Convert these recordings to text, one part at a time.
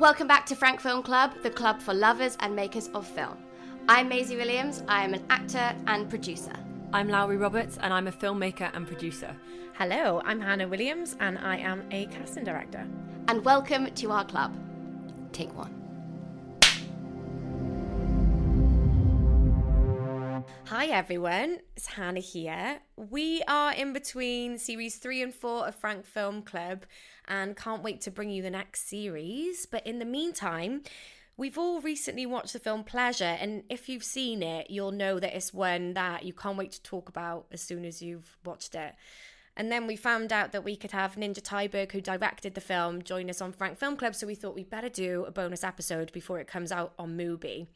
Welcome back to Frank Film Club, the club for lovers and makers of film. I'm Maisie Williams. I am an actor and producer. I'm Lowry Roberts, and I'm a filmmaker and producer. Hello, I'm Hannah Williams, and I am a casting director. And welcome to our club. Take one. Hi everyone, it's Hannah here. We are in between series three and four of Frank Film Club and can't wait to bring you the next series. But in the meantime, we've all recently watched the film Pleasure, and if you've seen it, you'll know that it's one that you can't wait to talk about as soon as you've watched it. And then we found out that we could have Ninja Thyberg, who directed the film, join us on Frank Film Club, so we thought we'd better do a bonus episode before it comes out on Mubi.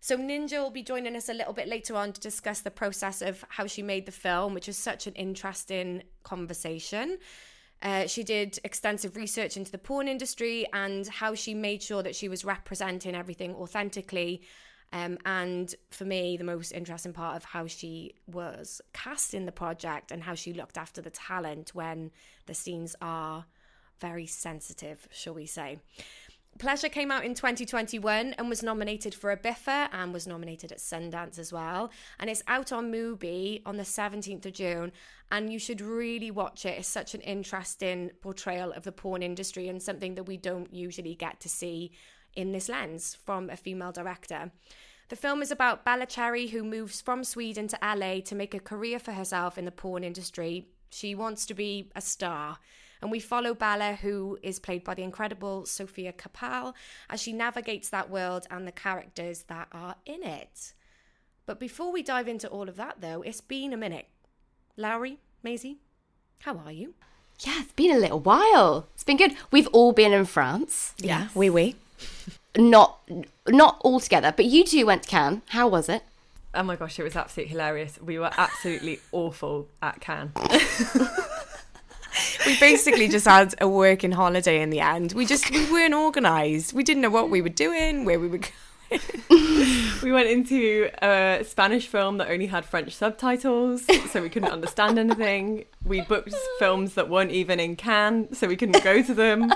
So Ninja will be joining us a little bit later on to discuss the process of how she made the film, which is such an interesting conversation. Uh, she did extensive research into the porn industry and how she made sure that she was representing everything authentically. Um, and for me, the most interesting part of how she was cast in the project and how she looked after the talent when the scenes are very sensitive, shall we say. Pleasure came out in 2021 and was nominated for a BIFA and was nominated at Sundance as well. And it's out on Mubi on the 17th of June. And you should really watch it. It's such an interesting portrayal of the porn industry and something that we don't usually get to see in this lens from a female director. The film is about Bella Cherry, who moves from Sweden to LA to make a career for herself in the porn industry. She wants to be a star. And we follow Bella, who is played by the incredible Sofia Kappel, as she navigates that world and the characters that are in it. But before we dive into all of that, though, it's been a minute. Lowry, Maisie, how are you? Yeah, it's been a little while. It's been good. We've all been in France. Yeah, we oui, oui. Not not all together, but you two went to Cannes. How was it? Oh my gosh, it was absolutely hilarious. We were absolutely awful at Cannes. we basically just had a working holiday in the end. We just we weren't organised. We didn't know what we were doing, where we were going. we went into a Spanish film that only had French subtitles, so we couldn't understand anything. We booked films that weren't even in Cannes, so we couldn't go to them.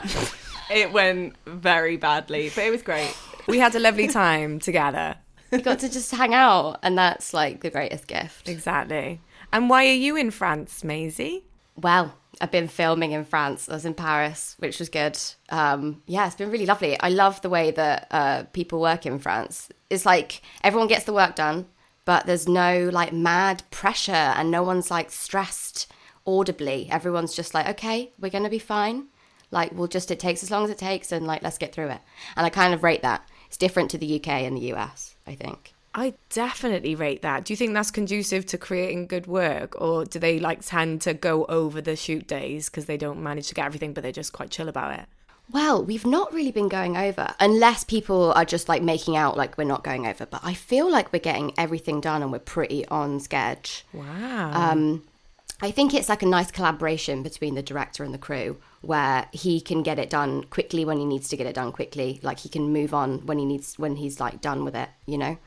It went very badly, but it was great. We had a lovely time together. You got to just hang out, and that's like the greatest gift. Exactly. And why are you in France, Maisie? Well, I've been filming in France. I was in Paris, which was good. Um, yeah, it's been really lovely. I love the way that uh, people work in France. It's like everyone gets the work done, but there's no like mad pressure and no one's like stressed audibly. Everyone's just like, okay, we're going to be fine. Like, we'll just, it takes as long as it takes and like, let's get through it. And I kind of rate that. It's different to the UK and the US, I think. I definitely rate that. Do you think that's conducive to creating good work, or do they like tend to go over the shoot days because they don't manage to get everything, but they're just quite chill about it? Well, we've not really been going over, unless people are just like making out like we're not going over. But I feel like we're getting everything done and we're pretty on sketch. Wow. Um, I think it's like a nice collaboration between the director and the crew where he can get it done quickly when he needs to get it done quickly. Like he can move on when he needs, when he's like done with it, you know?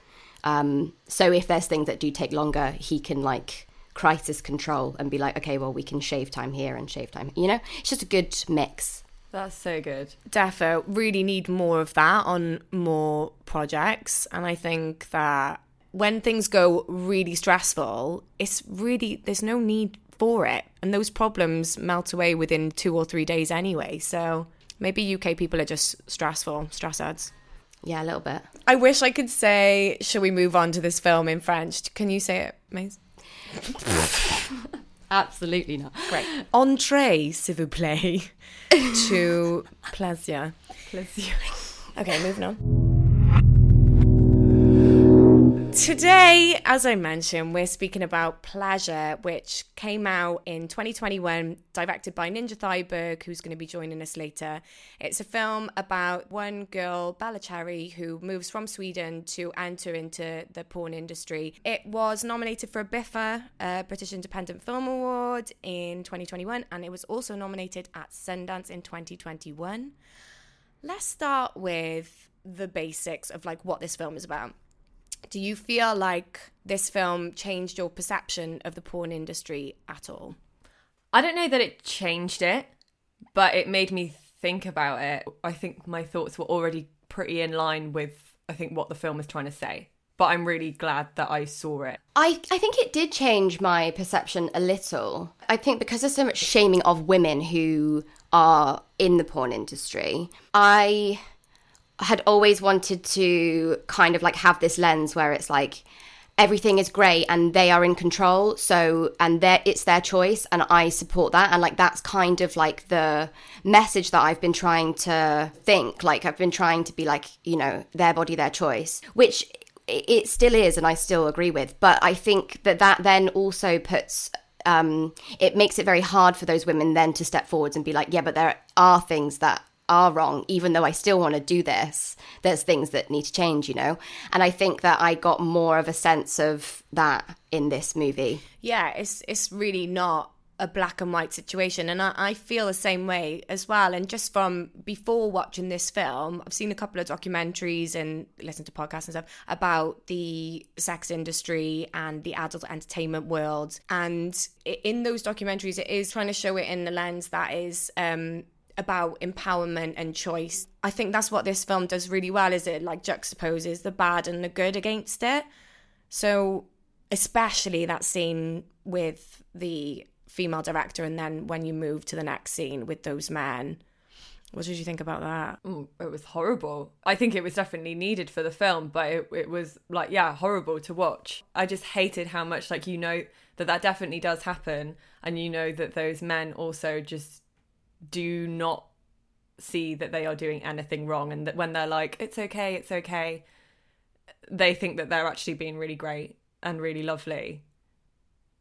Um, so if there's things that do take longer, he can like crisis control and be like, okay, well, we can shave time here and shave time. You know, it's just a good mix. That's so good. Defo really need more of that on more projects, and I think that when things go really stressful, it's really there's no need for it, and those problems melt away within two or three days anyway. So maybe UK people are just stressful, stress ads. Yeah, a little bit. I wish I could say, shall we move on to this film in French? Can you say it, Maze? Absolutely not. Great. Entree, s'il vous plaît, to Plaisir. Plaisir. Okay, moving on. Today, as I mentioned, we're speaking about Pleasure, which came out in 2021, directed by Ninja Thyberg, who's going to be joining us later. It's a film about one girl, Bella Cherry, who moves from Sweden to enter into the porn industry. It was nominated for a BIFA, a British Independent Film Award, in 2021, and it was also nominated at Sundance in 2021. Let's start with the basics of like what this film is about do you feel like this film changed your perception of the porn industry at all? I don't know that it changed it, but it made me think about it. I think my thoughts were already pretty in line with I think what the film is trying to say. But I'm really glad that I saw it. I, I think it did change my perception a little. I think because there's so much shaming of women who are in the porn industry, I had always wanted to kind of like have this lens where it's like everything is great and they are in control so and they it's their choice and i support that. And like that's kind of like the message that i've been trying to think. Like i've been trying to be like you know their body their choice which it still is and i still agree with. But i think that that then also puts um, it makes it very hard for those women then to step forwards and be like yeah but there are things that are wrong, even though I still want to do this. There's things that need to change, you know? And I think that I got more of a sense of that in this movie. Yeah, it's it's really not a black and white situation and I, I, feel the same way as well and just from before watching this film i've seen a couple of documentaries and listened to podcasts and stuff about the sex industry and the adult entertainment world and in those documentaries it is trying to show it in the lens that is um, about empowerment and choice. I think that's what this film does really well is it like juxtaposes the bad and the good against it. So especially that scene with the female director and then when you move to the next scene with those men. What did you think about that? Ooh, it was horrible. I think it was definitely needed for the film, but it, it was like, yeah, horrible to watch. I just hated how much, like, you know, that that definitely does happen. And you know that those men also just do not see that they are doing anything wrong and that when they're like it's okay it's okay they think that they're actually being really great and really lovely.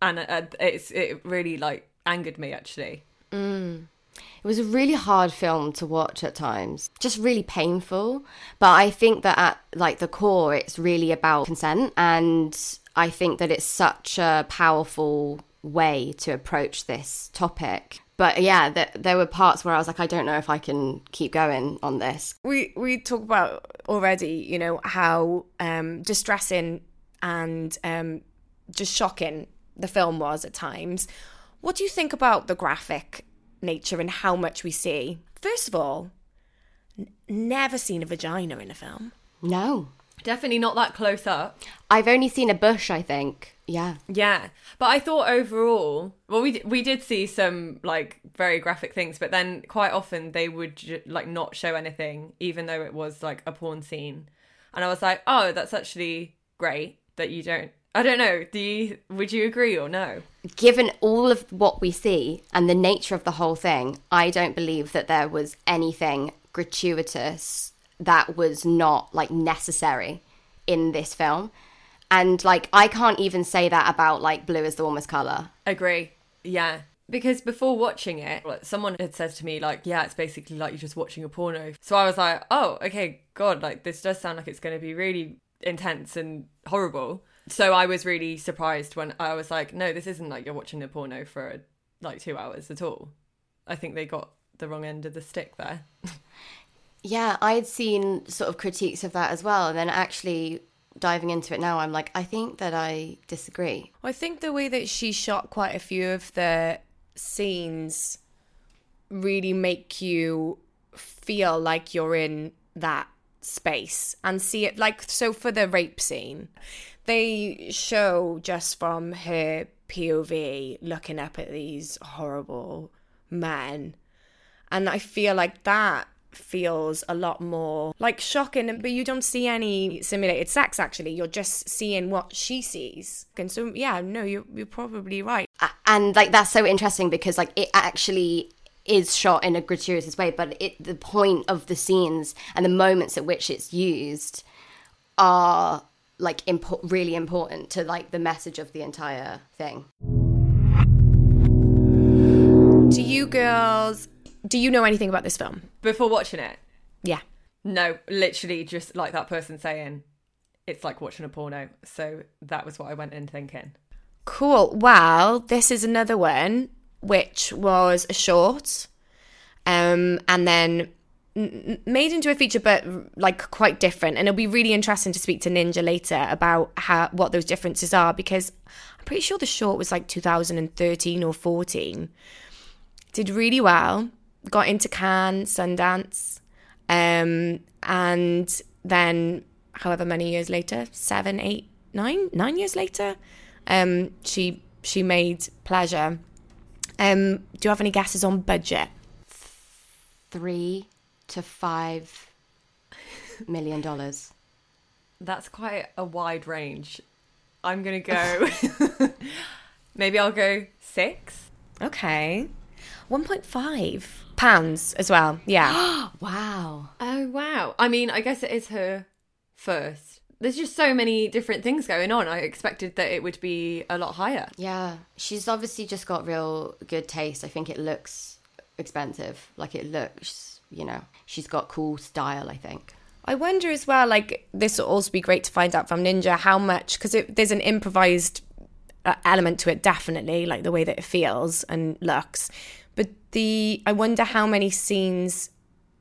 And uh, it's it really like angered me actually. Mm. it was a really hard film to watch at times. Just really painful. But i think that at like the core it's really about consent. And i think that it's such a powerful way to approach this topic but yeah, th- there were parts where I was like, I don't know if I can keep going on this. We we talk about already, you know, how um, distressing and um, just shocking the film was at times. What do you think about the graphic nature and how much we see? First of all, n- never seen a vagina in a film. No. Definitely not that close up. I've only seen a bush, I think. Yeah. Yeah. But I thought overall, well we we did see some like very graphic things, but then quite often they would ju- like not show anything even though it was like a porn scene. And I was like, "Oh, that's actually great that you don't I don't know. Do you would you agree or no? Given all of what we see and the nature of the whole thing, I don't believe that there was anything gratuitous that was not like necessary in this film. And like I can't even say that about like blue is the warmest color. Agree. Yeah. Because before watching it, someone had said to me, like, yeah, it's basically like you're just watching a porno. So I was like, oh, okay, God, like, this does sound like it's going to be really intense and horrible. So I was really surprised when I was like, no, this isn't like you're watching a porno for like two hours at all. I think they got the wrong end of the stick there. Yeah, I'd seen sort of critiques of that as well. And then actually diving into it now, I'm like, I think that I disagree. I think the way that she shot quite a few of the scenes really make you feel like you're in that space and see it like so for the rape scene they show just from her POV looking up at these horrible men and I feel like that feels a lot more like shocking but you don't see any simulated sex actually. You're just seeing what she sees. And so yeah no you're, you're probably right. And like that's so interesting because like it actually is shot in a gratuitous way but it the point of the scenes and the moments at which it's used are like impo- really important to like the message of the entire thing. Do you girls, do you know anything about this film? Before watching it, Yeah. no, literally just like that person saying, it's like watching a porno. So that was what I went in thinking. Cool. Well, this is another one which was a short, um, and then made into a feature, but like quite different. And it'll be really interesting to speak to Ninja later about how what those differences are because I'm pretty sure the short was like 2013 or 14. Did really well. Got into Cannes, Sundance, um, and then however many years later, seven, eight, nine, nine years later, um, she she made Pleasure. Um, do you have any guesses on budget? Three to five million dollars. That's quite a wide range. I'm going to go, maybe I'll go six. Okay, one point five pounds as well. Yeah, Wow. Oh, wow. I mean, I guess it is her first. There's just so many different things going on. I expected that it would be a lot higher. Yeah, she's obviously just got real good taste. I think it looks expensive. Like it looks, you know, she's got cool style. I think. I wonder as well. Like this will also be great to find out from Ninja how much because there's an improvised uh, element to it, definitely, like the way that it feels and looks. The I wonder how many scenes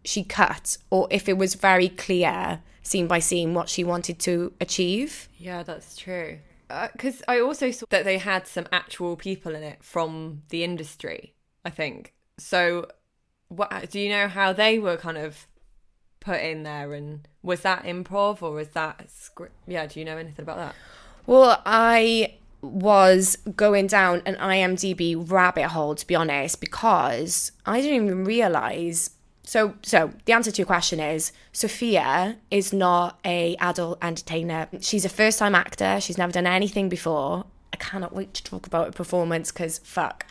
she cut, or if it was very clear scene by scene what she wanted to achieve. Yeah, that's true. Uh, because I also saw that they had some actual people in it from the industry, I think. So, what do you know how they were kind of put in there? And was that improv or was that script? Yeah, do you know anything about that? Well, I was going down an IMDb rabbit hole to be honest because I didn't even realize. So, so the answer to your question is Sofia is not a adult entertainer. She's a first time actor. She's never done anything before. I cannot wait to talk about her performance because fuck.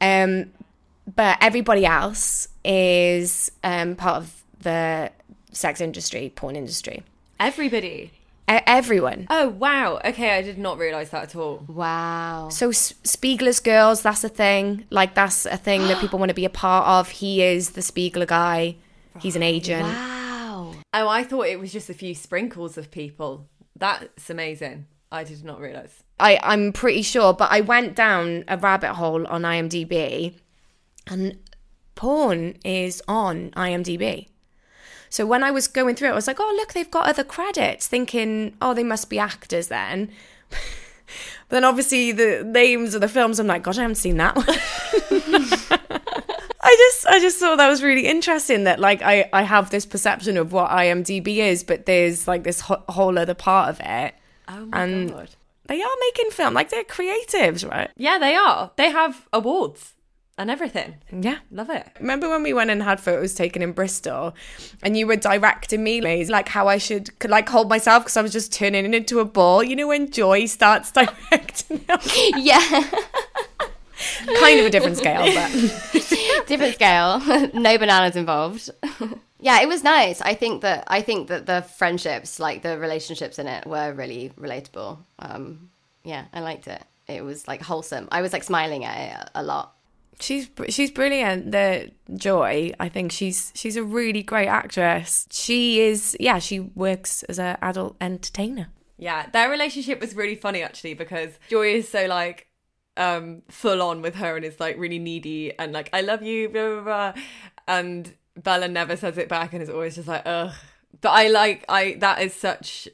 Um, but everybody else is um, part of the sex industry, porn industry. Everybody. Everyone. Oh, wow. Okay, I did not realize that at all. Wow. So Spiegler's girls, that's a thing. Like that's a thing that people want to be a part of. He is the Spiegler guy. He's an agent. Wow. Oh, I thought it was just a few sprinkles of people. That's amazing. I did not realize. I, I'm pretty sure, but I went down a rabbit hole on IMDb and porn is on IMDb. So when I was going through it, I was like, oh, look, they've got other credits, thinking, oh, they must be actors then. but then obviously the names of the films, I'm like, God, I haven't seen that one. I just I just thought that was really interesting that like I I have this perception of what IMDb is, but there's like this ho- whole other part of it. Oh my And- god. They are making film, like they're creatives, right? Yeah, they are. They have awards and everything. Yeah. Love it. Remember when we went and had photos taken in Bristol, and you were directing me, like how I should could like hold myself because I was just turning it into a ball. You know when Joy starts directing, Yeah. kind of a different scale, but Different scale. no bananas involved. yeah, it was nice. I think that I think that the friendships, like the relationships in it, were really relatable. Um, yeah, I liked it. It was like wholesome. I was like smiling at it a lot. She's she's brilliant. The Joy, I think she's she's a really great actress. She is, yeah, she works as an adult entertainer. Yeah, their relationship was really funny actually because Joy is so like um full on with her and is like really needy and like I love you blah blah blah and Bella never says it back and is always just like ugh. But I like I that is such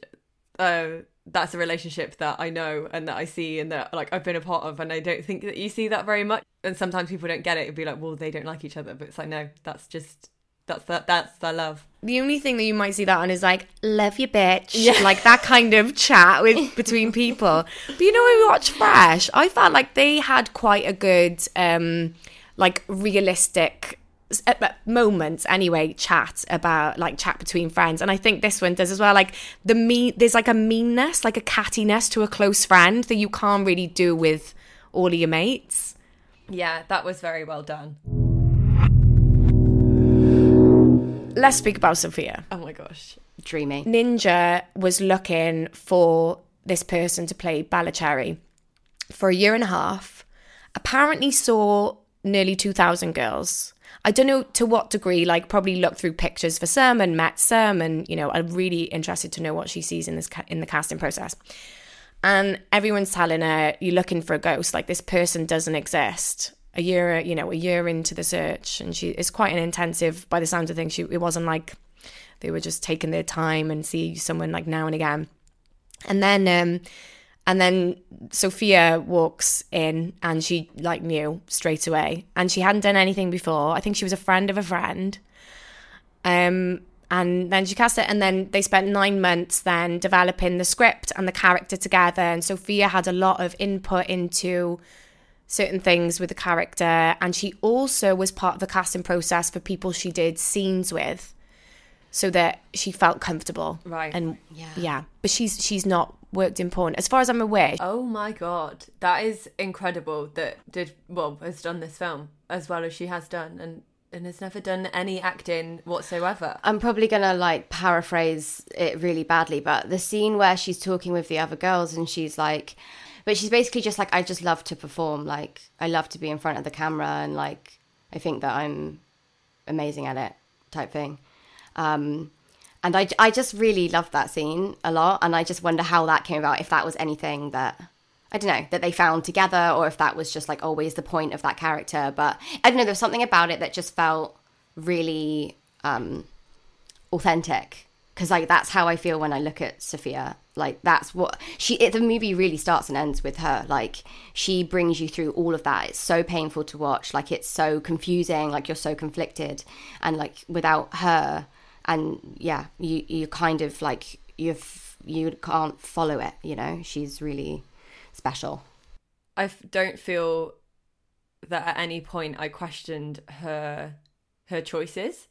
uh that's a relationship that I know and that I see and that like I've been a part of and I don't think that you see that very much and sometimes people don't get it it'd be like well they don't like each other but it's like no that's just that's that that's their love The only thing that you might see that on is like, love you, bitch. Like that kind of chat with between people. But you know, when we watch Fresh, I felt like they had quite a good, um, like realistic uh, moments anyway chat about like chat between friends and i think this one does as well like the mean there's like a meanness like a cattiness to a close friend that you can't really do with all of your mates yeah that was very well done let's speak about sofia oh my gosh Dreamy. Ninja was looking for this person to play Bella Cherry for a year and a half. Apparently saw nearly 2,000 girls. I don't know to what degree, like probably look through pictures for some and met you know, I'm really interested to know what she sees in this ca- in the casting process. And everyone's telling her, you're looking for a ghost, like this person doesn't exist. A year, you know, a year into the search, and she it's quite an intensive. By the sound of things, she it wasn't like they were just taking their time and see someone like now and again. And then, um, and then Sofia walks in, and she like knew straight away, and she hadn't done anything before. I think she was a friend of a friend. Um, and then she cast it and then they spent nine months then developing the script and the character together and sofia had a lot of input into certain things with the character and she also was part of the casting process for people she did scenes with so that she felt comfortable Right. and Yeah. yeah but she's she's not worked in porn as far as i'm aware Oh my god, that is incredible. That did well has done this film as well as she has done, and and has never done any acting whatsoever. I'm probably gonna like paraphrase it really badly, but the scene where she's talking with the other girls and she's like, but she's basically just like, I just love to perform. Like, I love to be in front of the camera and like, I think that I'm amazing at it, type thing. Um, and I, I just really loved that scene a lot. And I just wonder how that came about, if that was anything that, I don't know, that they found together or if that was just like always the point of that character. But I don't know, there's something about it that just felt really um, authentic. Because like that's how I feel when I look at Sofia. Like that's what she. It, the movie really starts and ends with her. Like she brings you through all of that. It's so painful to watch. Like it's so confusing. Like you're so conflicted, and like without her, and yeah, you you kind of like you've you can't follow it. You know, she's really special. I don't feel that at any point I questioned her her choices,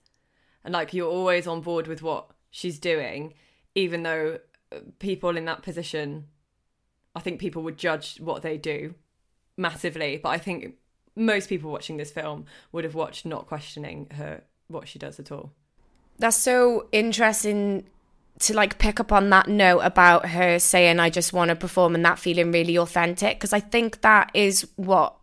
and like you're always on board with what she's doing, even though uh, people in that position, I think people would judge what they do massively. But I think most people watching this film would have watched not questioning her what she does at all. That's so interesting to like pick up on that note about her saying i just want to perform and that feeling really authentic because i think that is what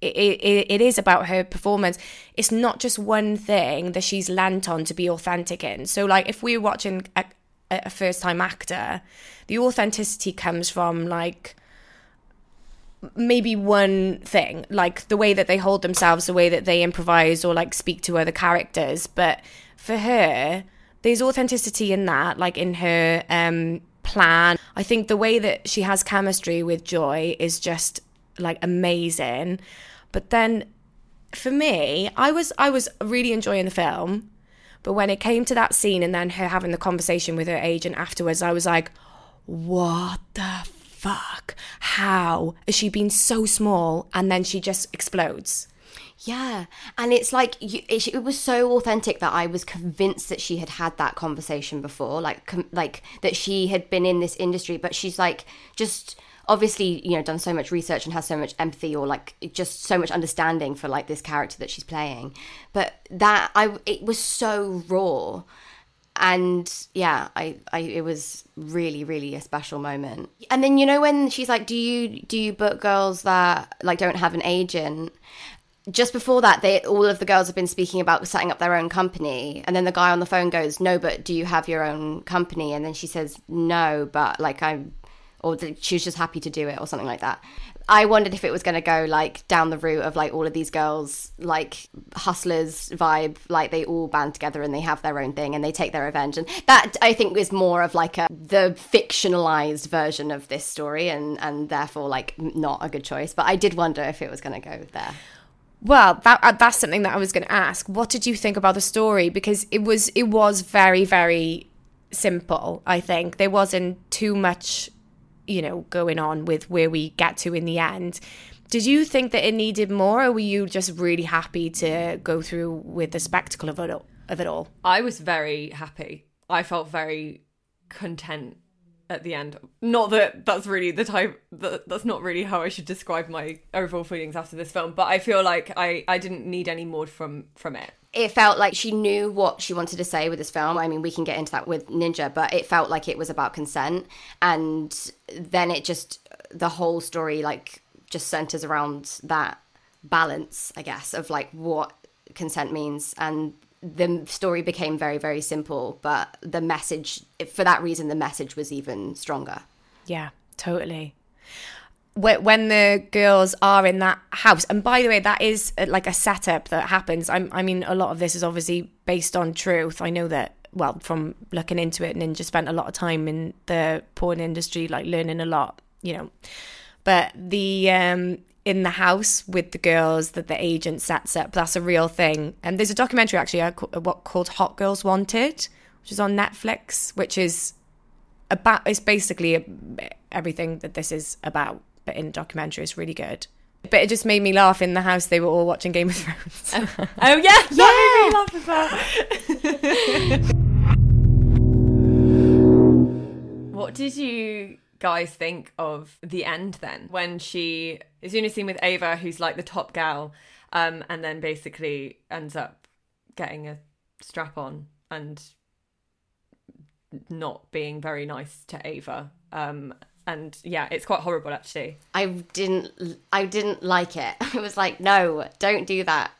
it, it, it is about her performance. It's not just one thing that she's lent on to be authentic in. So like if we're watching a, a first time actor the authenticity comes from like maybe one thing like the way that they hold themselves the way that they improvise or like speak to other characters. But for her there's authenticity in that like in her um plan. I think the way that she has chemistry with joy is just like amazing. But then for me i was i was really enjoying the film. But when it came to that scene and then her having the conversation with her agent afterwards i was like what the fuck? How has she been so small and then she just explodes? Yeah, and it's like you, it, it was so authentic that I was convinced that she had had that conversation before, like com, like that she had been in this industry, but she's like just obviously you know done so much research and has so much empathy or like just so much understanding for like this character that she's playing. But that I it was so raw and yeah I, I it was really really a special moment. And then you know when she's like do you do you book girls that like don't have an agent? Just before that they all of the girls have been speaking about setting up their own company. And then the guy on the phone goes no but do you have your own company? And then she says no but like i'm or she was just happy to do it or something like that i wondered if it was going to go like down the route of like all of these girls like hustlers vibe like they all band together and they have their own thing and they take their revenge and that i think is more of like a the fictionalized version of this story and and therefore like not a good choice but i did wonder if it was going to go there Well, that uh, that's something that I was going to ask. What did you think about the story? Because it was it was very very simple. I think there wasn't too much, you know, going on with where we get to in the end. Did you think that it needed more, or were you just really happy to go through with the spectacle of it all? Of it all? I was very happy. I felt very content at the end. Not that that's really the type that that's not really how I should describe my overall feelings after this film, but I feel like I I didn't need any more from from it. It felt like she knew what she wanted to say with this film. I mean, we can get into that with Ninja, but it felt like it was about consent. And then it just, the whole story, like, just centers around that balance, I guess, of like what consent means. And the story became very, very simple, but the message, for that reason, the message was even stronger. Yeah, totally when the girls are in that house. And by the way that is uh, like a setup that happens. I'm, i mean a lot of this is obviously based on truth. I know that well from looking into it ninja spent a lot of time in the porn industry like learning a lot you know. But the um in the house with the girls that the agent sets up that's a real thing. And there's a documentary actually uh, what called hot girls wanted which is on netflix which is about it's basically everything that this is about but in documentary it's really good. But it just made me laugh in the house. They were all watching Game of Thrones. oh, oh yeah, yeah. That made me laugh as well. what did you guys think of the end then? When she is in a scene with Ava, who's like the top gal, um, and then basically ends up getting a strap on and not being very nice to Ava. Um, and yeah it's quite horrible actually. I didn't i didn't like it. I was like no don't do that.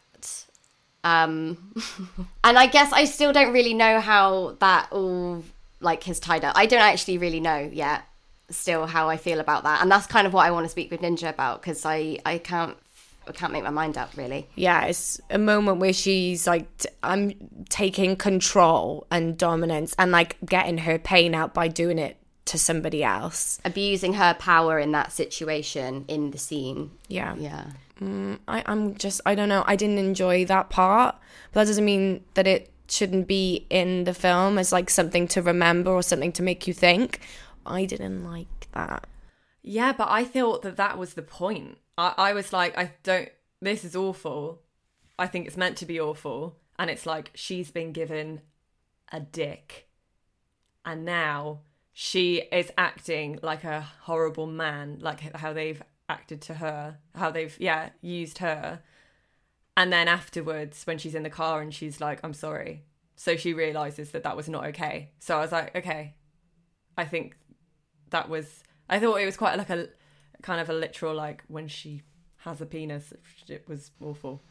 Um and i guess i still don't really know how that all like has tied up. I don't actually really know yet still how i feel about that. And that's kind of what i want to speak with ninja about because i i can't I can't make my mind up really. Yeah, it's a moment where she's like, I'm taking control and dominance and like getting her pain out by doing it to somebody else. Abusing her power in that situation in the scene. Yeah. Yeah. Mm, I, I'm just, I don't know. I didn't enjoy that part, but that doesn't mean that it shouldn't be in the film as like something to remember or something to make you think. I didn't like that. Yeah, but I thought that that was the point. I, I was like, I don't, this is awful. I think it's meant to be awful. And it's like, she's been given a dick. And now she is acting like a horrible man, like how they've acted to her, how they've, yeah, used her. And then afterwards, when she's in the car and she's like, I'm sorry. So she realizes that that was not okay. So I was like, okay, I think that was, I thought it was quite like a kind of a literal, like when she has a penis, it was awful.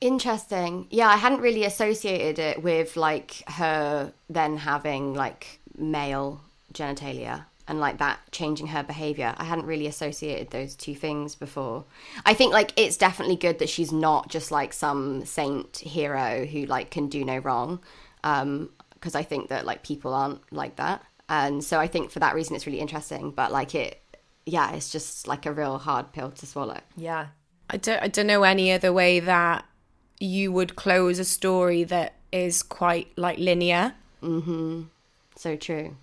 Interesting. Yeah, I hadn't really associated it with like her then having like male genitalia and like that changing her behavior. I hadn't really associated those two things before. I think like it's definitely good that she's not just like some saint hero who like can do no wrong. Um because I think that like people aren't like that. And so I think for that reason it's really interesting, but like it yeah, it's just like a real hard pill to swallow. Yeah. I don't I don't know any other way that you would close a story that is quite like linear. Mhm. So true.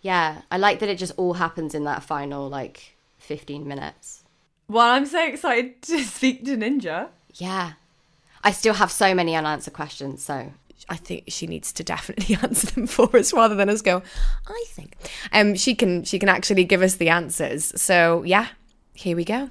Yeah, I like that it just all happens in that final like 15 minutes. Well, I'm so excited to speak to Ninja. Yeah. I still have so many unanswered questions, so I think she needs to definitely answer them for us rather than us go, I think. Um she can she can actually give us the answers. So, yeah, here we go.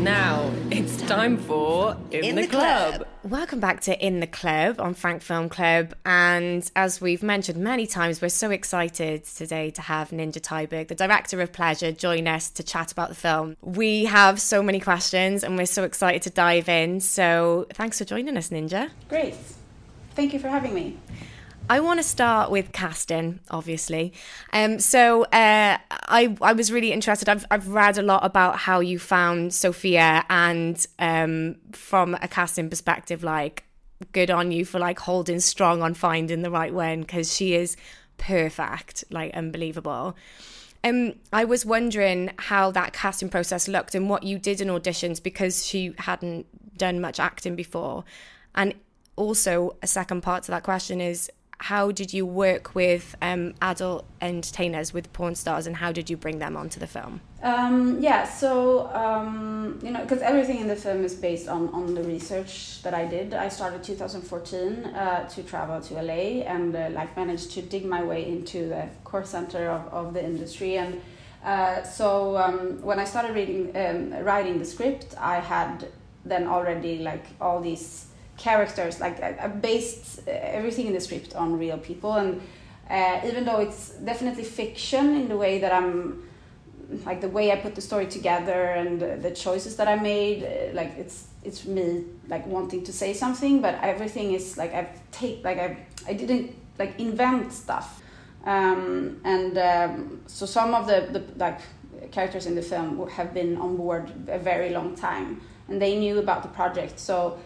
Now it's time for In, In the, the club. Club. Welcome back to In the Club on Frank Film Club. And as we've mentioned many times, we're so excited today to have Ninja Thyberg, the director of Pleasure, join us to chat about the film. We have so many questions and we're so excited to dive in. So thanks for joining us, Ninja. Great. Thank you for having me. I want to start with casting, obviously. Um, so uh, I I was really interested. I've I've read a lot about how you found Sofia, and um, from a casting perspective, like good on you for like holding strong on finding the right one because she is perfect, like unbelievable. Um, I was wondering how that casting process looked and what you did in auditions because she hadn't done much acting before, and also a second part to that question is how did you work with um, adult entertainers, with porn stars, and how did you bring them onto the film? Um, yeah, so um, you know, because everything in the film is based on on the research that I did. I started 2014 uh, to travel to LA and uh, like managed to dig my way into the core center of, of the industry. And uh, so um, when I started reading, um, writing the script, I had then already like all these characters like I, I based everything in the script on real people. And uh, even though it's definitely fiction in the way that i'm like the way i put the story together and the, choices that i made uh, like it's it's me like wanting to say something but everything is like i've take like i i didn't like invent stuff. Um, and um, so some of the, the like characters in the film have been on board a very long time and they knew about the project. So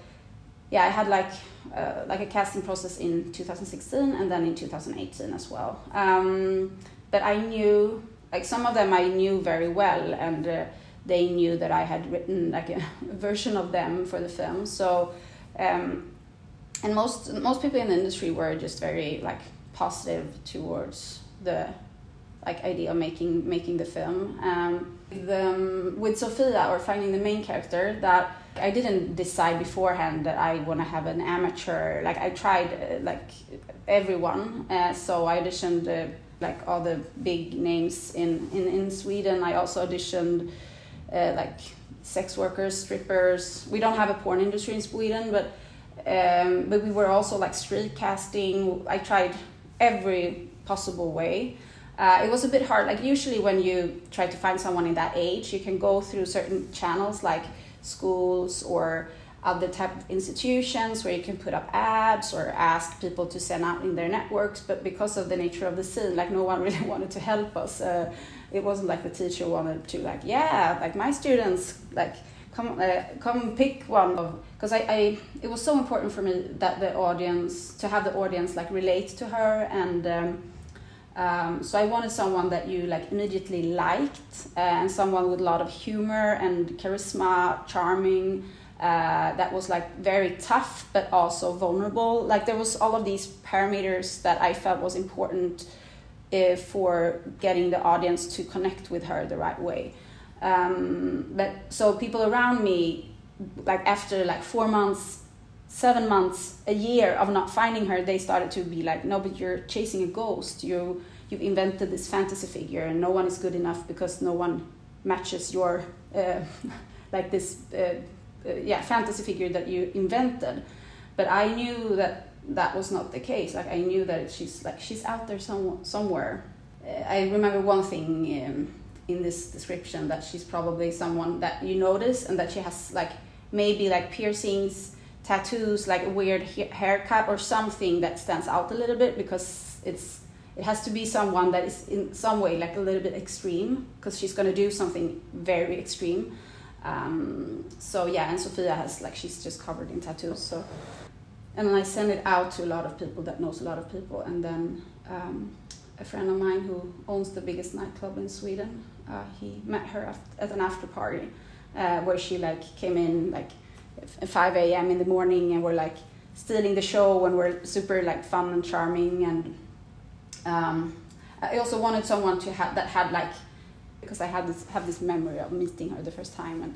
yeah, I had like uh, like a casting process in 2016 and then in 2018 as well. Um, but I knew like some of them I knew very well, and uh, they knew that I had written like a version of them for the film. So, um, and most most people in the industry were just very like positive towards the like idea of making making the film. Um, the, um, with Sofia or finding the main character that I didn't decide beforehand that I want to have an amateur. Like I tried uh, like everyone, uh, so I auditioned uh, like all the big names in in, in Sweden. I also auditioned uh, like sex workers, strippers. We don't have a porn industry in Sweden, but um, but we were also like street casting. I tried every possible way. Uh, it was a bit hard. Like usually when you try to find someone in that age, you can go through certain channels like schools or other type of institutions where you can put up ads or ask people to send out in their networks but because of the nature of the scene like no one really wanted to help us. Uh, it wasn't like the teacher wanted to like yeah like my students like come uh, come pick one of because I, I it was so important for me that the audience to have the audience like relate to her and um, um, so I wanted someone that you like immediately liked, uh, and someone with a lot of humor and charisma, charming. Uh, that was like very tough, but also vulnerable. Like there was all of these parameters that I felt was important uh, for getting the audience to connect with her the right way. Um, but so people around me, like after like four months seven months, a year of not finding her, they started to be like, no, but you're chasing a ghost. You you've invented this fantasy figure, and no one is good enough because no one matches your uh, like this uh, uh, yeah fantasy figure that you invented. But I knew that that was not the case. Like I knew that she's like she's out there some, somewhere. Uh, I remember one thing. Um, in this description that she's probably someone that you notice and that she has like maybe like piercings tattoos, like a weird haircut or something that stands out a little bit because it's it has to be someone that is in some way like a little bit extreme because she's to do something very extreme. Um, so yeah, and Sofia has like she's just covered in tattoos. So and then I send it out to a lot of people that knows a lot of people, and then um, a friend of mine who owns the biggest nightclub in Sweden, uh, he met her at an after party uh, where she like came in like 5 a.m. in the morning and we're like stealing the show and we're super like fun and charming and um, I also wanted someone to have that had like because I had this have this memory of meeting her the first time and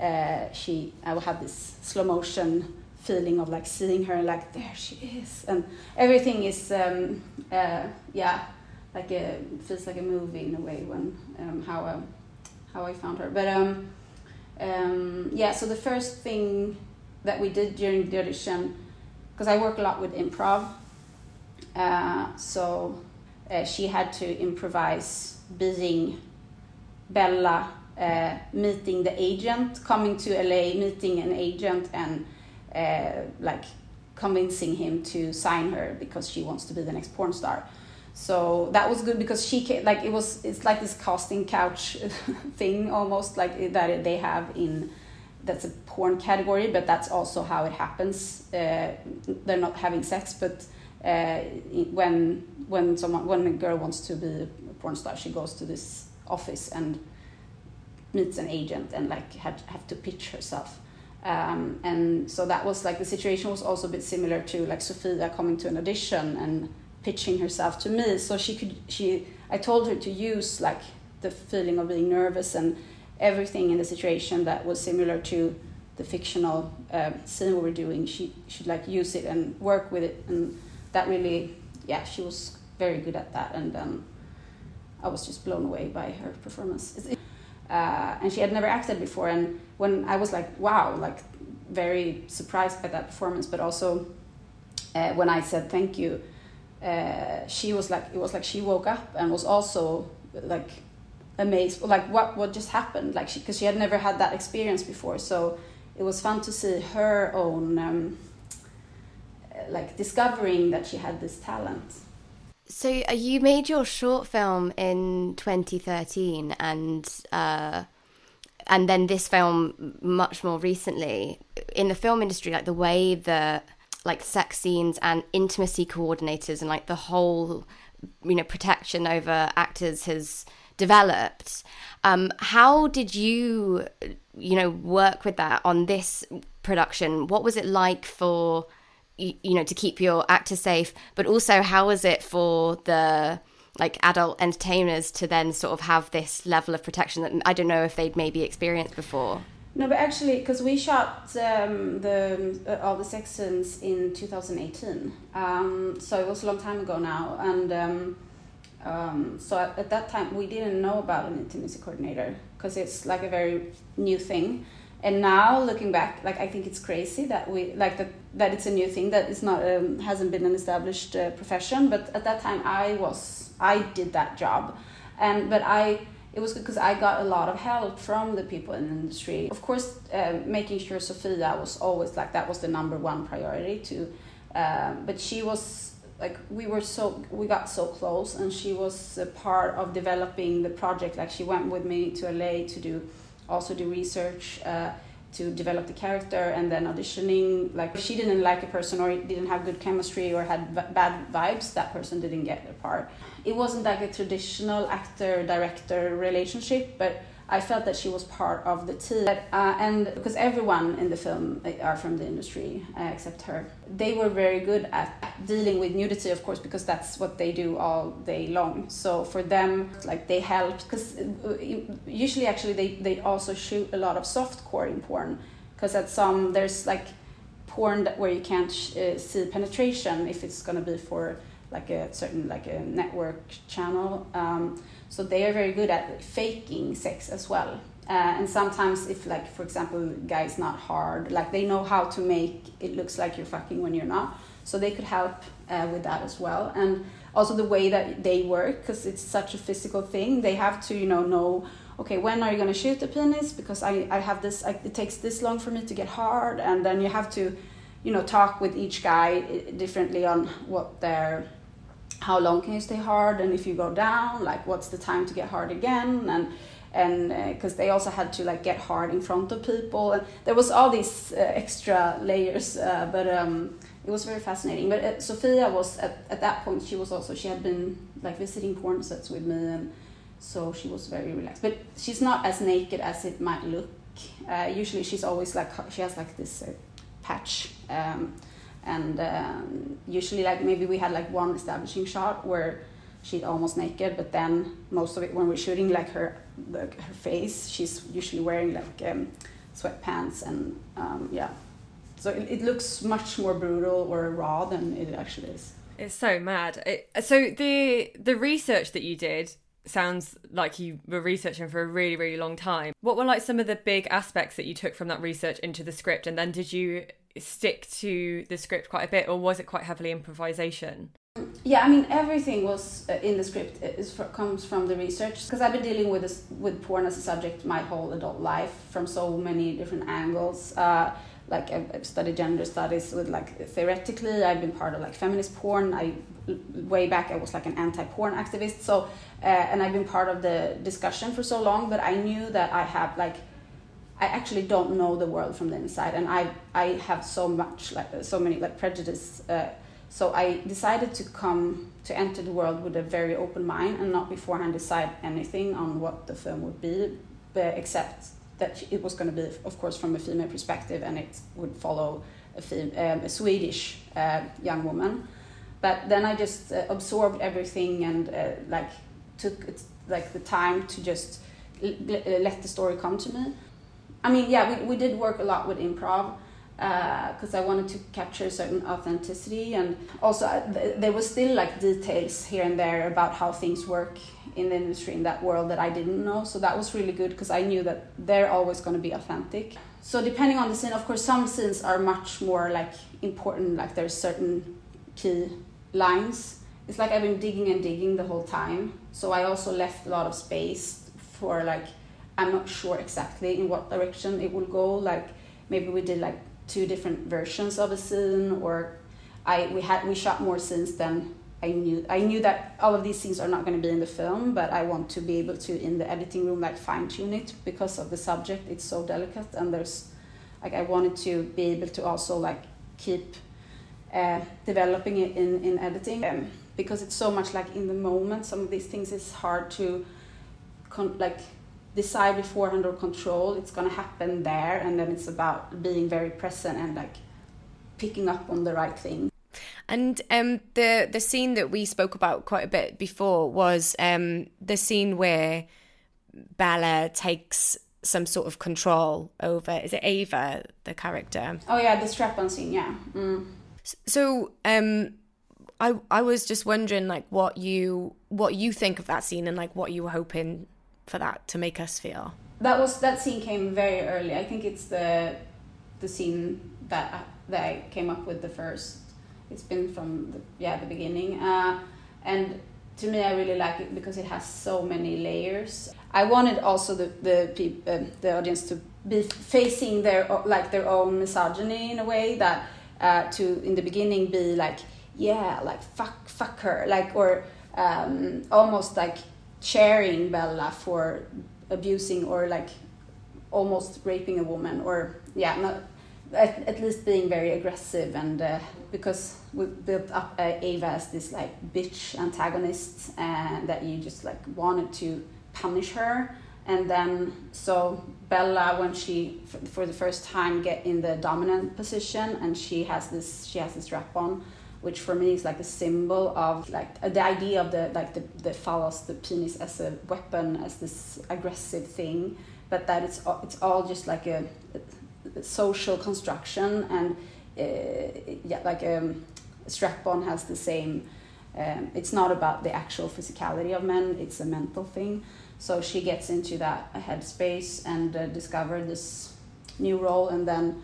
uh, she I have this slow motion feeling of like seeing her like there she is and everything is um, uh, yeah like a feels like a movie in a way when um, how uh, how I found her but um, yeah, so the first thing that we did during the audition, because I work a lot with improv, uh, so uh, she had to improvise being Bella uh, meeting the agent, coming to LA, meeting an agent, and uh, like convincing him to sign her because she wants to be the next porn star. So that was good because she came, like it was it's like this casting couch thing almost like that they have in that's a porn category, but that's also how it happens. Uh, they're not having sex, but uh, when when someone when a girl wants to be a porn star, she goes to this office and meets an agent and like had have to pitch herself. Um, and so that was like the situation was also a bit similar to like Sofia coming to an audition and pitching herself to me. So she could she I told her to use like the feeling of being nervous and everything in the situation that was similar to the fictional uh, scene we were doing. She should like use it and work with it, and that really yeah she was very good at that, and um, I was just blown away by her performance. Uh, and she had never acted before, and when I was like, wow, like very surprised by that performance, but also uh, when I said thank you, uh, she was like, it was like she woke up and was also like amazed, like what what just happened, like she because she had never had that experience before, so it was fun to see her own um, like discovering that she had this talent. So uh, you made your short film in 2013, and uh, and then this film much more recently. In the film industry like the way that like sex scenes and intimacy coordinators and like the whole you know protection over actors has developed um, how did you you know work with that on this production what was it like for you, you know to keep your actors safe but also how was it for the like adult entertainers to then sort of have this level of protection that I don't know if they'd maybe experienced before. No, but actually, because we shot um, the uh, all the sex scenes in 2018, um, so it was a long time ago now, and um, um, so at, at, that time we didn't know about an intimacy coordinator because it's like a very new thing. And now looking back, like I think it's crazy that we like that that it's a new thing that is not um, hasn't been an established uh, profession. But at that time, I was I did that job, and but I it was good because I got a lot of help from the people in the industry. Of course, uh, making sure Sofia was always like that was the number one priority to, um, but she was like we were so we got so close, and she was a part of developing the project. Like she went with me to LA to do also do research. Uh, to develop the character and then auditioning like if she didn't like a person or didn't have good chemistry or had bad vibes that person didn't get a part it wasn't like a traditional actor director relationship but I felt that she was part of the team, uh, and because everyone in the film are from the industry uh, except her, they were very good at dealing with nudity, of course, because that's what they do all day long. So for them, like they helped, because uh, usually actually they they also shoot a lot of soft core in porn, because at some there's like porn where you can't uh, see penetration if it's gonna be for like a certain like a network channel. Um, so they are very good at faking sex as well. Uh, and sometimes if like for example guy is not hard like they know how to make it looks like you're fucking when you're not so they could help uh, with that as well and also the way that they work because it's such a physical thing they have to you know know okay when are you going to shoot the penis because i, I have this I, it takes this long for me to get hard and then you have to you know talk with each guy uh, differently on what their how long can you stay hard? And if you go down like what's the time to get hard again? And and because uh, they also had to like get hard in front of people. And there was all these uh, extra layers uh, but um, it was very fascinating. But uh, sofia was at, at that point she was also she had been like visiting porn sets with me. And so she was very relaxed. But she's not as naked as it might look. Uh, usually she's always like she has like this uh, patch um, and um, usually like maybe we had like one establishing shot where she's almost naked but then most of it when we're shooting like her the, her face she's usually wearing like um, sweatpants and um, yeah so it, it, looks much more brutal or raw than it actually is it's so mad it, so the the research that you did sounds like you were researching for a really, really long time. What were like some of the big aspects that you took from that research into the script? And then did you stick to the script quite a bit, or was it quite heavily improvisation? Yeah, I mean everything was uh, in the script is for, comes from the research because I've been dealing with this, with porn as a subject my whole adult life from so many different angles. Uh, like I've, I've, studied gender studies with like theoretically I've been part of like feminist porn. I way back I was like an anti-porn activist. So uh, and I've been part of the discussion for so long, but I knew that I have like I actually don't know the world from the inside, and I I have so much like so many like prejudice. Uh, so I decided to come to enter the world with a very open mind and not beforehand decide anything on what the film would be, but except that it was going to be, of course, from a female perspective, and it would follow a, fem- um, a Swedish uh, young woman. But then I just uh, absorbed everything and uh, like took like the time to just let the story come to me. I mean, yeah, we, we did work a lot with improv because uh, I wanted to capture certain authenticity, and also uh, th- there was still like details here and there about how things work in the industry in that world that I didn't know. So that was really good because I knew that they're always going to be authentic. So depending on the scene, of course, some scenes are much more like important. Like there's certain key lines. It's like I've been digging and digging the whole time. So I also left a lot of space for like I'm not sure exactly in what direction it will go. Like maybe we did like two different versions of a scene or I we had we shot more scenes than I knew I knew that all of these scenes are not going to be in the film, but I want to be able to in the editing room like fine tune it because of the subject. It's so delicate, and there's like I wanted to be able to also like keep uh, developing it in in editing um, because it's so much like in the moment. Some of these things is hard to like decide beforehand or control. It's gonna happen there, and then it's about being very present and like picking up on the right thing. And um, the the scene that we spoke about quite a bit before was um, the scene where Bella takes some sort of control over. Is it Ava, the character? Oh yeah, the strap-on scene. Yeah. Mm. So um, I I was just wondering like what you what you think of that scene and like what you were hoping for that to make us feel? That was that scene came very early. I think it's the the scene that I, that I came up with the first. It's been from the, yeah the beginning, uh, and to me I really like it because it has so many layers. I wanted also the the uh, the audience to be facing their like their own misogyny in a way that uh, to in the beginning be like yeah like fuck fuck her like or um, almost like sharing Bella for abusing or like almost raping a woman or yeah not at, at least being very aggressive and uh, because we built up uh, Ava as this like bitch antagonist and that you just like wanted to punish her. And then so Bella when she for the first time get in the dominant position and she has this she has this strap on which for me is like a symbol of like uh, the idea of the like the, the phallus, the penis as a weapon, as this aggressive thing, but that it's it's all just like a, a social construction and uh, yeah, like um, strap-on has the same. Um, it's not about the actual physicality of men; it's a mental thing. So she gets into that headspace and uh, this new role, and then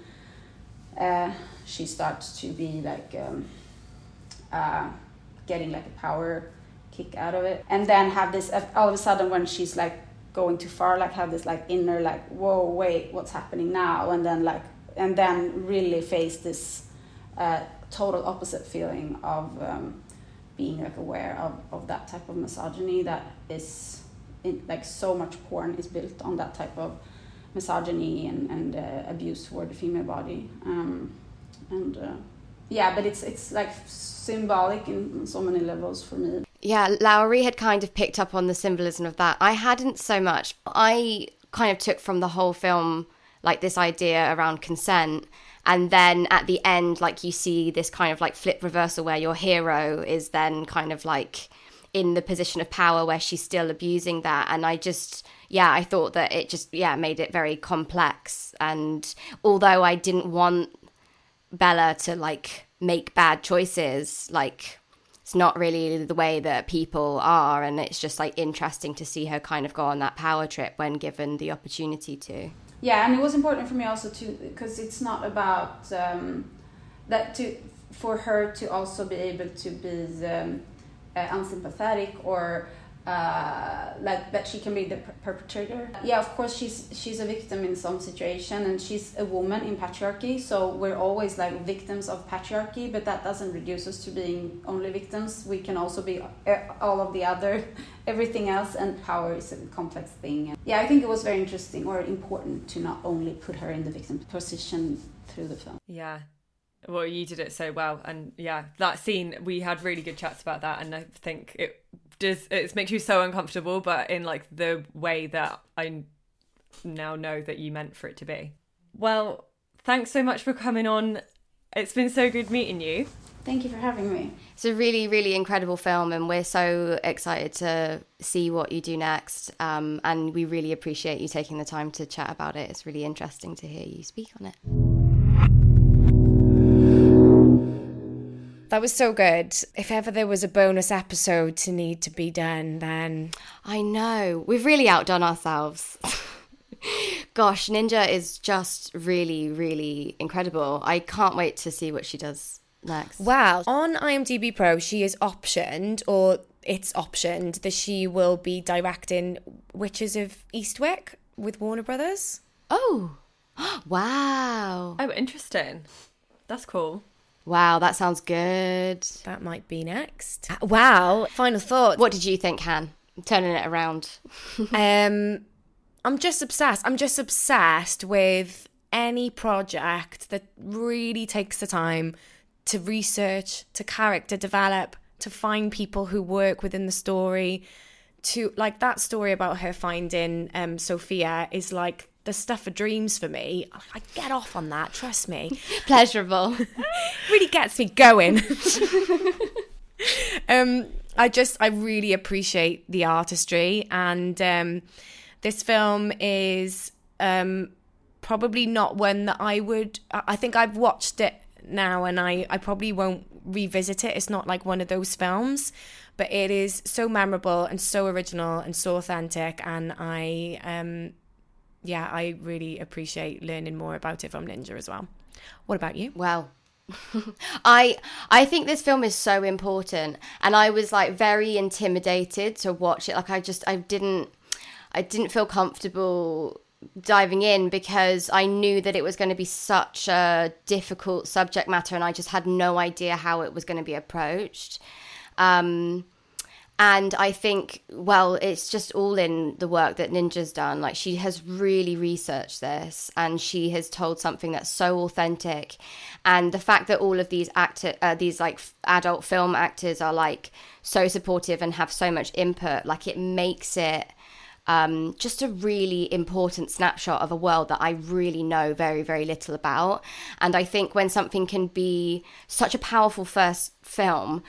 uh, she starts to be like. Um, uh, getting like a power kick out of it. And then have this all of a sudden when she's like going too far like have this like inner like whoa wait what's happening now? And then like and then really face this uh, total opposite feeling of um, being like aware of, of that type of misogyny that is in, like so much porn is built on that type of misogyny and, and uh, abuse toward the female body. Um, and uh, yeah but it's it's like symbolic in so many levels for me. Yeah, Lowry had kind of picked up on the symbolism of that. I hadn't so much. I kind of took from the whole film like this idea around consent and then at the end like you see this kind of like flip reversal where your hero is then kind of like in the position of power where she's still abusing that and i just yeah i thought that it just yeah made it very complex and although i didn't want bella to like make bad choices like it's not really the way that people are and it's just like interesting to see her kind of go on that power trip when given the opportunity to. Yeah and it was important for me also to because it's not about um, that to for her to also be able to be um, uh, unsympathetic or uh, like that she can be the perpetrator. Yeah, of course she's she's a victim in some situation, and she's a woman in patriarchy. So we're always like victims of patriarchy, but that doesn't reduce us to being only victims. We can also be uh, all of the other, everything else. And power is a complex thing. Yeah, I think it was very interesting or important to not only put her in the victim position through the film. Yeah, well you did it so well and yeah that scene we had really good chats about that and i think it does it makes you so uncomfortable but in like the way that i now know that you meant for it to be. Well thanks so much for coming on. It's been so good meeting you. Thank you for having me. It's a really really incredible film and we're so excited to see what you do next um, and we really appreciate you taking the time to chat about it. It's really interesting to hear you speak on it That was so good. If ever there was a bonus episode to need to be done, then. I know. We've really outdone ourselves. Gosh, Ninja is just really, really incredible. I can't wait to see what she does next. Well, on IMDb Pro, she is optioned, or it's optioned, that she will be directing Witches of Eastwick with Warner Brothers. Oh, wow. Oh, interesting. That's cool. Wow, that sounds good. That might be next. Uh, wow. Final thought. What did you think, Han? turning it around. um, I'm just obsessed. I'm just obsessed with any project that really takes the time to research, to character develop, to find people who work within the story. To like that story about her finding um, Sofia is like the stuff of dreams for me. I get off on that, trust me. Pleasurable. really gets me going. um, I just, I really appreciate the artistry. And um, this film is um, probably not one that I would, I think I've watched it now and I, I probably won't revisit it. It's not like one of those films. But it is so memorable and so original and so authentic, and I um, yeah, I really appreciate learning more about it from Ninja as well. What about you? Well, I I think this film is so important and I was like very intimidated to watch it like I just I didn't I didn't feel comfortable diving in because I knew that it was going to be such a difficult subject matter and I just had no idea how it was going to be approached. Um and I think, well, it's just all in the work that Ninja's done. Like, she has really researched this and she has told something that's so authentic. And the fact that all of these actor, uh, these like adult film actors are like so supportive and have so much input, like, it makes it um, just a really important snapshot of a world that I really know very, very little about. And I think when something can be such a powerful first film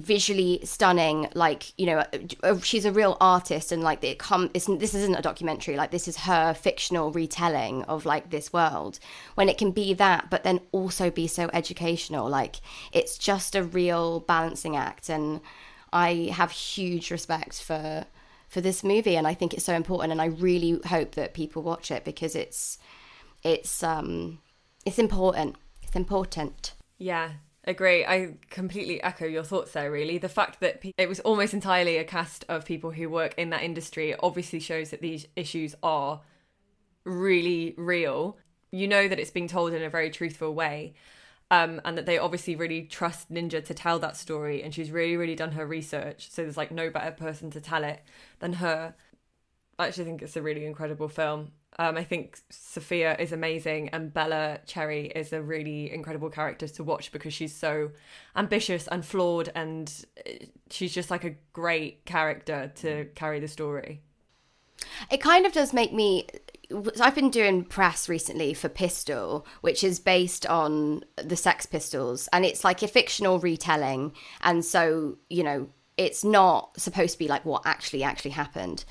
visually stunning like you know uh, she's a real artist and like it come isn't this isn't a documentary like this is her fictional retelling of like this world when it can be that but then also be so educational. Like it's just a real balancing act and i have huge respect for for this movie and i think it's so important and i really hope that people watch it because it's it's um it's important. It's important. Yeah agree. I completely echo your thoughts there, really. The fact that it was almost entirely a cast of people who work in that industry obviously shows that these issues are really real. You know that it's being told in a very truthful way. Um, and that they obviously really trust Ninja to tell that story, and she's really, really done her research. So there's like no better person to tell it than her. I actually think it's a really incredible film. Um, I think Sofia is amazing, and Bella Cherry is a really incredible character to watch because she's so ambitious and flawed, and uh, she's just like a great character to carry the story. It kind of does make me. I've been doing press recently for Pistol, which is based on the Sex Pistols, and it's like a fictional retelling, and so you know it's not supposed to be like what actually actually happened.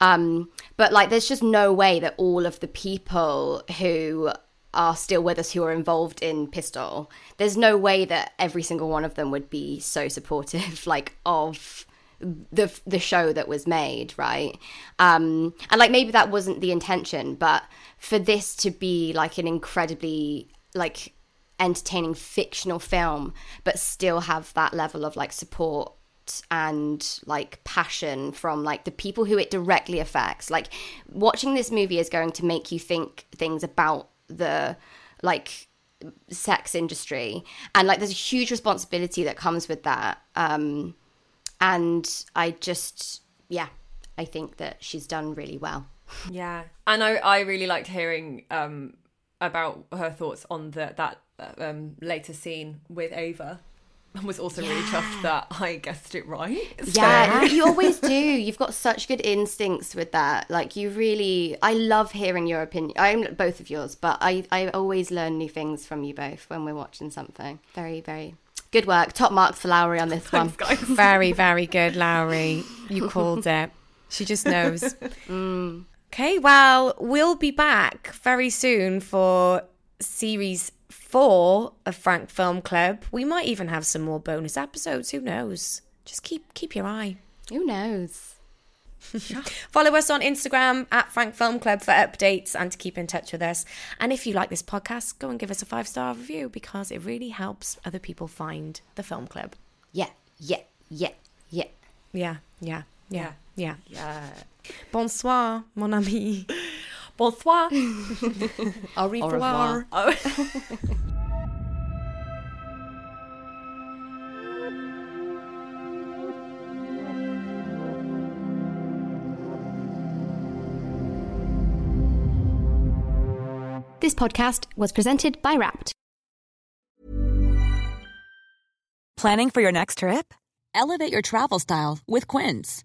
Um, but like, there's just no way that all of the people who are still with us who are involved in Pistol, there's no way that every single one of them would be so supportive, like of the the show that was made, right? Um, and like maybe that wasn't the intention, but for this to be like an incredibly like entertaining fictional film, but still have that level of like support and like passion from like the people who it directly affects. Like watching this movie is going to make you think things about the like sex industry and like there's a huge responsibility that comes with that um and i just yeah i think that she's done really well Yeah, and I I really liked hearing um about her thoughts on the that um later scene with Ava. I was also really chuffed that I guessed it right. yeah you always do you've got such good instincts with that like you really i love hearing your opinion i'm both of yours but i i always learn new things from you both when we're watching something very very good work top marks for lowry on this one guys. Very, very good, Lowry. You called it. She just knows. Mm. Okay, well, we'll be back very soon for series four of Frank Film Club. We might even have some more bonus episodes. Who knows? Just keep keep your eye. who knows Follow us on Instagram at Frank Film Club for updates and to keep in touch with us. And if you like this podcast, go and give us a five star review because it really helps other people find the film club. yeah yeah yeah yeah Yeah, yeah, yeah, yeah. Yeah. Bonsoir, mon ami. Bonsoir. Au revoir. Oh. This podcast was presented by Wrapped. Planning for your next trip? Elevate your travel style with Quince.